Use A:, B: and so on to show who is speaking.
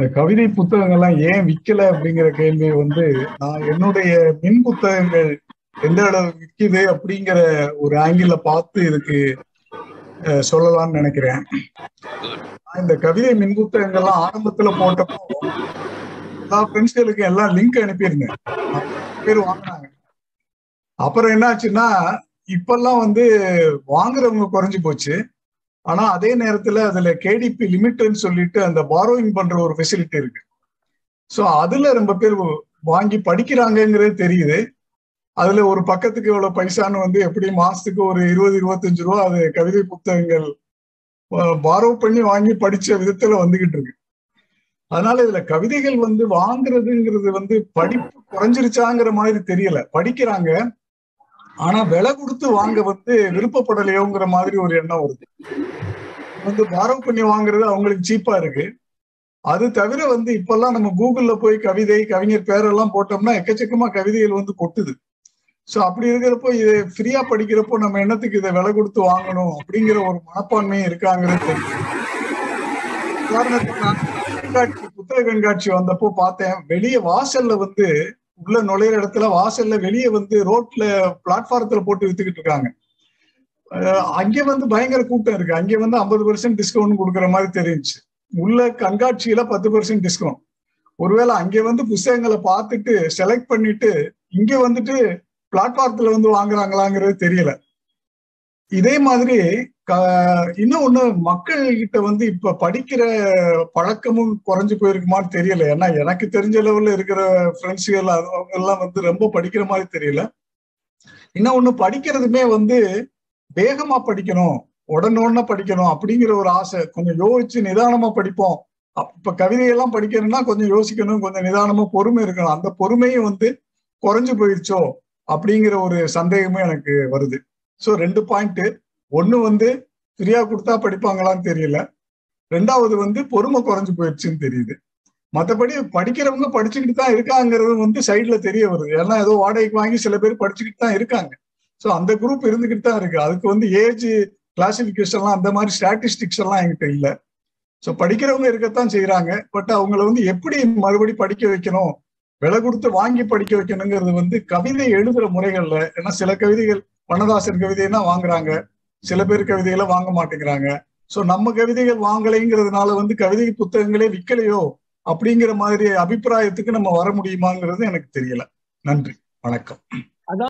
A: இந்த கவிதை புத்தகங்கள்லாம் ஏன் விற்கல அப்படிங்கிற கேள்வி வந்து நான் என்னுடைய மின் புத்தகங்கள் எந்த அளவு விக்குது அப்படிங்கிற ஒரு ஆங்கிள் பார்த்து இதுக்கு சொல்லலாம்னு நினைக்கிறேன். நான் இந்த கவிதை மின் புத்தகங்கள்லாம் ஆரம்பத்துல போட்டப்போ எல்லா ஃப்ரெண்ட்ஸ்களுக்கு எல்லாம் லிங்க் அனுப்பியிருந்தேன். பேர் வாங்கினாங்க. அப்புறம் என்னாச்சுன்னா இப்பெல்லாம் வந்து வாங்குறவங்க குறைஞ்சு போச்சு. ஆனா அதே நேரத்துல அதுல கேடிபி லிமிட்னு சொல்லிட்டு அந்த பாரோயிங் பண்ற ஒரு ஃபெசிலிட்டி இருக்கு. ஸோ அதுல ரொம்ப பேர் வாங்கி படிக்கிறாங்கங்கிறது தெரியுது. அதுல ஒரு பக்கத்துக்கு இவ்வளவு பைசான்னு வந்து எப்படி மாசத்துக்கு ஒரு இருபது இருபத்தஞ்சு ரூபா அது கவிதை புத்தகங்கள் பாரோ பண்ணி வாங்கி படிச்ச விதத்துல வந்துகிட்டு இருக்கு. அதனால இதுல கவிதைகள் வந்து வாங்குறதுங்கிறது வந்து படிப்பு குறைஞ்சிருச்சாங்கிற மாதிரி தெரியல. படிக்கிறாங்க. ஆனா விலை கொடுத்து வாங்க வந்து விருப்பப்படலையோங்கிற மாதிரி ஒரு எண்ணம் வருது. வந்து பாரோ பண்ணி வாங்குறது அவங்களுக்கு சீப்பா இருக்கு. அது தவிர வந்து இப்பெல்லாம் நம்ம கூகுள்ல போய் கவிதை கவிஞர் பேரெல்லாம் போட்டோம்னா எக்கச்சக்கமா கவிதைகள் வந்து கொட்டுது. ஸோ அப்படி இருக்கிறப்போ இதை ஃப்ரீயா படிக்கிறப்போ நம்ம என்னத்துக்கு இதை விலை கொடுத்து வாங்கணும் அப்படிங்கிற ஒரு மனப்பான்மையும் இருக்காங்கிறது தெரியும் நான் கண்காட்சி புத்தக கண்காட்சி வந்தப்போ பார்த்தேன். வெளியே வாசல்ல வந்து உள்ள நுழையிற இடத்துல வாசல்ல வெளியே வந்து ரோட்ல பிளாட்ஃபாரத்துல போட்டு வித்துக்கிட்டு இருக்காங்க. அங்கே வந்து பயங்கர கூட்டம் இருக்கு. அங்கே வந்து ஐம்பது பெர்சென்ட் டிஸ்கவுண்ட் கொடுக்குற மாதிரி தெரிஞ்சு உள்ள கண்காட்சியில பத்து பெர்சென்ட் டிஸ்கவுண்ட் ஒருவேளை அங்கே வந்து புஸ்தகங்களை பார்த்துட்டு செலக்ட் பண்ணிட்டு இங்கே வந்துட்டு பிளாட்ஃபாரத்துல வந்து வாங்குறாங்களாங்கிறது தெரியல. இதே மாதிரி இன்னும் ஒண்ணு மக்கள் கிட்ட வந்து இப்ப படிக்கிற பழக்கமும் குறைஞ்சு போயிருக்குமான்னு தெரியல. ஏன்னா எனக்கு தெரிஞ்ச லெவல்ல இருக்கிற ஃப்ரெண்ட்ஸுகள் அவங்க எல்லாம் வந்து ரொம்ப படிக்கிற மாதிரி தெரியல. இன்னும் ஒண்ணு படிக்கிறதுமே வந்து வேகமா படிக்கணும் உடனே படிக்கணும் அப்படிங்கிற ஒரு ஆசை. கொஞ்சம் யோசிச்சு நிதானமா படிப்போம். இப்ப கவிதையெல்லாம் படிக்கணும்னா கொஞ்சம் யோசிக்கணும் கொஞ்சம் நிதானமா பொறுமை இருக்கணும். அந்த பொறுமையும் வந்து குறைஞ்சு போயிடுச்சோ அப்படிங்கிற ஒரு சந்தேகமே எனக்கு வருது. ஸோ ரெண்டு பாயிண்ட் ஒண்ணு வந்து ஃப்ரீயா கொடுத்தா படிப்பாங்களான்னு தெரியல. ரெண்டாவது வந்து பொறுமை குறைஞ்சு போயிடுச்சுன்னு தெரியுது. மற்றபடி படிக்கிறவங்க படிச்சுக்கிட்டு தான் இருக்காங்கிறது வந்து சைட்ல தெரிய வருது. ஏன்னா ஏதோ வாடகைக்கு வாங்கி சில பேர் படிச்சுக்கிட்டு தான் இருக்காங்க. ஸோ அந்த குரூப் இருந்துகிட்டு தான் இருக்கு. அதுக்கு வந்து ஏஜ் கிளாசிபிகேஷன்லாம் அந்த மாதிரி ஸ்டாட்டிஸ்டிக்ஸ் எல்லாம் என்கிட்ட இல்லை. ஸோ படிக்கிறவங்க இருக்கத்தான் செய்யறாங்க பட் அவங்கள வந்து எப்படி மறுபடி படிக்க வைக்கணும்? விலை கொடுத்து வாங்கி படிக்க வைக்கணுங்கிறது வந்து கவிதை எழுதுற முறைகள்ல ஏன்னா சில கவிதைகள் வண்ணதாசன் கவிதைன்னா வாங்குறாங்க. சில பேர் கவிதைகளை வாங்க மாட்டேங்கிறாங்க. ஸோ நம்ம கவிதைகள் வாங்கலைங்கிறதுனால வந்து கவிதை புத்தகங்களே விற்கலையோ அப்படிங்கிற மாதிரி அபிப்பிராயத்துக்கு நம்ம வர முடியுமாங்கிறது எனக்கு தெரியல. நன்றி. வணக்கம்.